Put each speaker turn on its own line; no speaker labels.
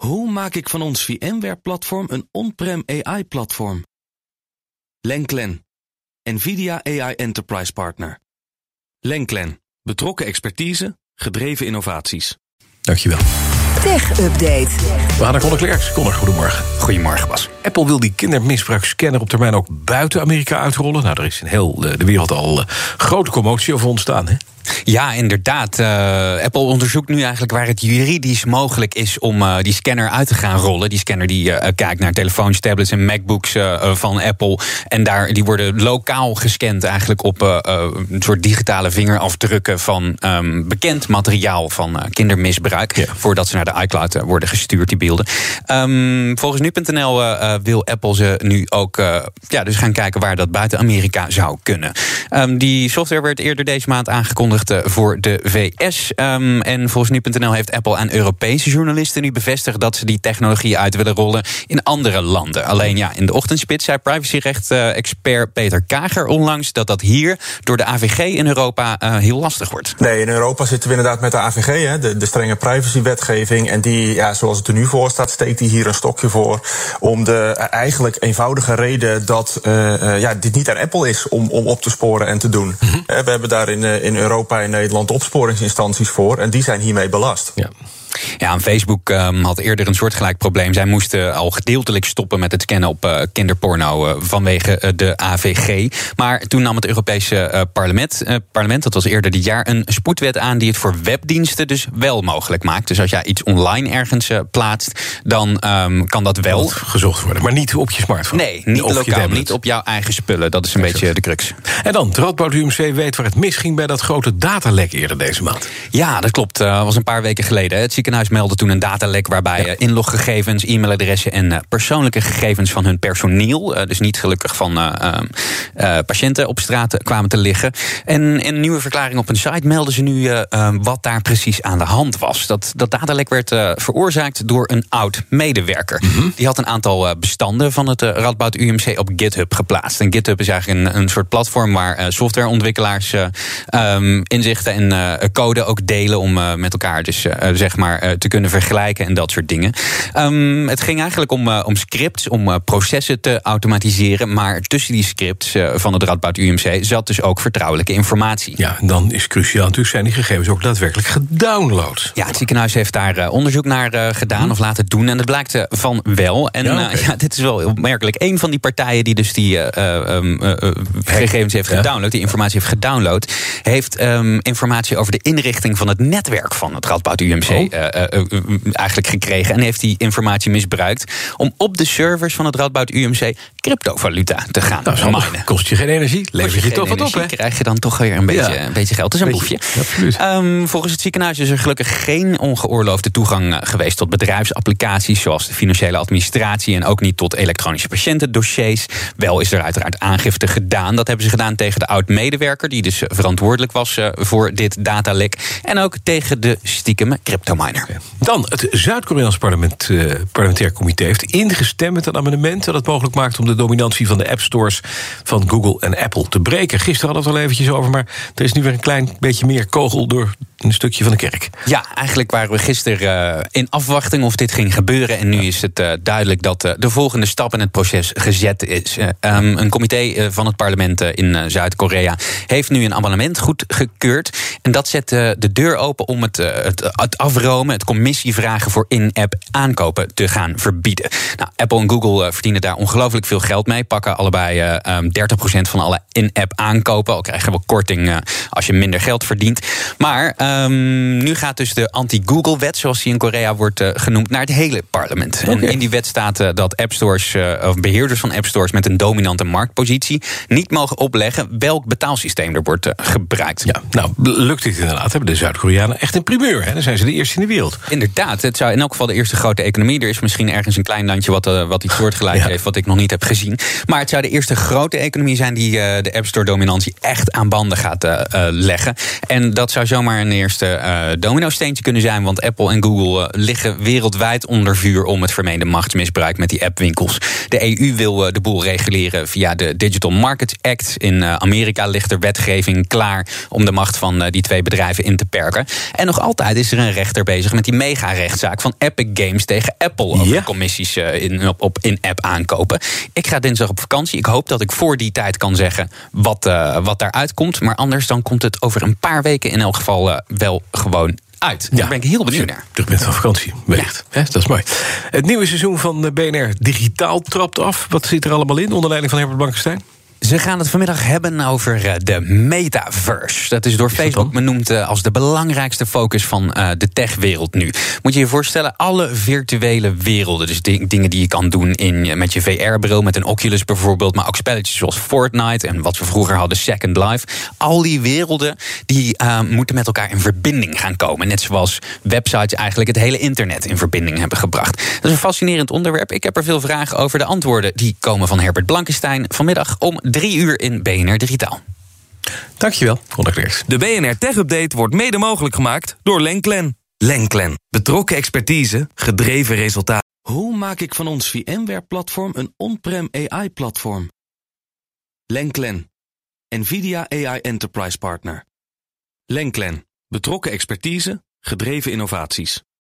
Hoe maak ik van ons VMware-platform een on-prem AI-platform? Lenklen, NVIDIA AI Enterprise Partner. Lenklen, betrokken expertise, gedreven innovaties.
Dankjewel.
Tech Update.
We gaan naar Conor Klerks. Conor, goedemorgen.
Goedemorgen, Bas.
Apple wil die kindermisbruikscanner op termijn ook buiten Amerika uitrollen. Nou, er is in heel de wereld al grote commotie over ontstaan, hè?
Ja, inderdaad. Uh, Apple onderzoekt nu eigenlijk waar het juridisch mogelijk is om uh, die scanner uit te gaan rollen. Die scanner die uh, kijkt naar telefoons, tablets en MacBooks van Apple. En daar, die worden lokaal gescand eigenlijk op een soort digitale vingerafdrukken van um, bekend materiaal van kindermisbruik. Voordat ze naar de iCloud worden gestuurd, die beelden. Um, volgens nu.nl wil Apple ze nu ook ja, dus gaan kijken waar dat buiten Amerika zou kunnen. Um, die software werd eerder deze maand aangekondigd voor de VS. Um, en volgens nu.nl heeft Apple aan Europese journalisten nu bevestigd dat ze die technologie uit willen rollen in andere landen. Alleen ja, in de ochtendspits zei privacyrecht-expert Peter Kager onlangs dat dat hier door de AVG in Europa uh, heel lastig wordt.
Nee, in Europa zitten we inderdaad met de AVG, hè, de, de strenge privacywetgeving. En die, ja, zoals het er nu voor staat, steekt die hier een stokje voor. Om de uh, eigenlijk eenvoudige reden dat uh, ja, dit niet aan Apple is om, om op te sporen en te doen. Mm -hmm. We hebben daar in, in Europa en Nederland opsporingsinstanties voor. En die zijn hiermee belast.
Ja. Ja, Facebook um, had eerder een soortgelijk probleem. Zij moesten al gedeeltelijk stoppen met het scannen op uh, kinderporno uh, vanwege uh, de AVG. Maar toen nam het Europese parlement, parlement, dat was eerder dit jaar, een spoedwet aan die het voor webdiensten dus wel mogelijk maakt. Dus als jij iets online ergens plaatst, dan um, kan dat wel
gezocht worden. Maar niet op je smartphone.
Nee, niet
of
lokaal, niet op jouw eigen spullen. Dat is een beetje de crux.
En dan, het Radboud UMC weet waar het misging bij dat grote datalek eerder deze maand.
Ja, dat klopt. Dat was een paar weken geleden. Het ziekenhuis meldde toen een datalek waarbij ja. inloggegevens, e-mailadressen en uh, persoonlijke gegevens van hun personeel, uh, dus niet gelukkig van uh, patiënten op straat kwamen te liggen. En in een nieuwe verklaring op een site melden ze nu wat daar precies aan de hand was. Dat, dat datalek werd veroorzaakt door een oud medewerker. Mm -hmm. Die had een aantal bestanden van het Radboud UMC op GitHub geplaatst. En GitHub is eigenlijk een, een soort platform waar softwareontwikkelaars um, inzichten en code ook delen om met elkaar dus zeg maar te kunnen vergelijken en dat soort dingen. Um, het ging eigenlijk om, uh, om scripts, om uh, processen te automatiseren. Maar tussen die scripts van het Radboud UMC zat dus ook vertrouwelijke informatie.
Ja, en dan is cruciaal natuurlijk zijn die gegevens ook daadwerkelijk gedownload.
Ja, het ziekenhuis heeft daar onderzoek naar gedaan hm. of laten doen. En het blijkt van wel. En ja, okay. ja, dit is wel opmerkelijk. Een van die partijen die dus die um, gegevens heeft gedownload, die informatie heeft gedownload, heeft um, informatie over de inrichting van het netwerk van het Radboud UMC. Oh eigenlijk gekregen en heeft die informatie misbruikt om op de servers van het Radboud UMC cryptovaluta te gaan
nou, minen. Kost je geen energie, lever je, je toch wat op, hè?
Krijg je dan toch weer een beetje, ja. een beetje geld. Dat is een boefje. Um, volgens het ziekenhuis is er gelukkig geen ongeoorloofde toegang geweest tot bedrijfsapplicaties zoals de financiële administratie en ook niet tot elektronische patiëntendossiers. Wel is er uiteraard aangifte gedaan. Dat hebben ze gedaan tegen de oud-medewerker die dus verantwoordelijk was voor dit datalek en ook tegen de stiekeme cryptominer.
Dan, het Zuid-Koreaans parlement, uh, parlementair comité heeft ingestemd met een amendement dat het mogelijk maakt om de dominantie van de appstores van Google en Apple te breken. Gisteren hadden we het al eventjes over, maar er is nu weer een klein beetje meer kogel door een stukje van de kerk.
Ja, eigenlijk waren we gisteren uh, in afwachting of dit ging gebeuren. En nu is het uh, duidelijk dat uh, de volgende stap in het proces gezet is. Um, een comité van het parlement in Zuid-Korea heeft nu een amendement goedgekeurd. En dat zet de deur open om het, het, het afromen, het commissievragen voor in-app aankopen te gaan verbieden. Nou, Apple en Google verdienen daar ongelooflijk veel geld mee. Pakken allebei um, 30% van alle in-app aankopen. Al krijgen we korting als je minder geld verdient. Maar Um, nu gaat dus de anti-Google-wet, zoals die in Korea wordt genoemd, naar het hele parlement. Okay. En in die wet staat dat appstores, uh, of beheerders van appstores met een dominante marktpositie niet mogen opleggen welk betaalsysteem er wordt gebruikt.
Ja, nou, lukt dit inderdaad. Hebben de Zuid-Koreanen echt een primeur? Hè? Dan zijn ze de eerste in de wereld.
Inderdaad, het zou in elk geval de eerste grote economie. Er is misschien ergens een klein landje wat, wat iets soortgelijk ja. heeft, wat ik nog niet heb gezien. Maar het zou de eerste grote economie zijn die de App Store-dominantie echt aan banden gaat leggen. En dat zou zomaar een eerste uh, domino-steentje kunnen zijn. Want Apple en Google liggen wereldwijd onder vuur om het vermeende machtsmisbruik met die appwinkels. De EU wil de boel reguleren via de Digital Markets Act. In Amerika ligt er wetgeving klaar om de macht van die twee bedrijven in te perken. En nog altijd is er een rechter bezig met die mega-rechtszaak van Epic Games tegen Apple over ja. commissies in, op, op in-app aankopen. Ik ga dinsdag op vakantie. Ik hoop dat ik voor die tijd kan zeggen wat, uh, wat daaruit komt. Maar anders dan komt het over een paar weken in elk geval uh, wel gewoon uit. Ja. Daar ben ik heel benieuwd naar.
Terug bent van vakantie, wellicht. Ja. dat is mooi. Het nieuwe seizoen van BNR Digitaal trapt af. Wat zit er allemaal in onder leiding van Herbert Blankenstein?
Ze gaan het vanmiddag hebben over eh, de metaverse. Dat is door Facebook benoemd eh, als de belangrijkste focus van eh, de techwereld nu. Moet je je voorstellen, alle virtuele werelden. Dus dingen die je kan doen in, met je VR-bril, met een Oculus bijvoorbeeld. Maar ook spelletjes zoals Fortnite en wat we vroeger hadden, Second Life. Al die werelden die moeten met elkaar in verbinding gaan komen. Net zoals websites eigenlijk het hele internet in verbinding hebben gebracht. Dat is een fascinerend onderwerp. Ik heb er veel vragen over. De antwoorden die komen van Herbert Blankenstein vanmiddag om drie uur in BNR Digitaal.
Dankjewel, Ronald
De BNR Tech Update wordt mede mogelijk gemaakt door Lenklen. Lenklen. Betrokken expertise, gedreven resultaten. Hoe maak ik van ons VMware-platform een on-prem AI-platform? Lenklen. NVIDIA AI Enterprise Partner. Lenklen. Betrokken expertise, gedreven innovaties.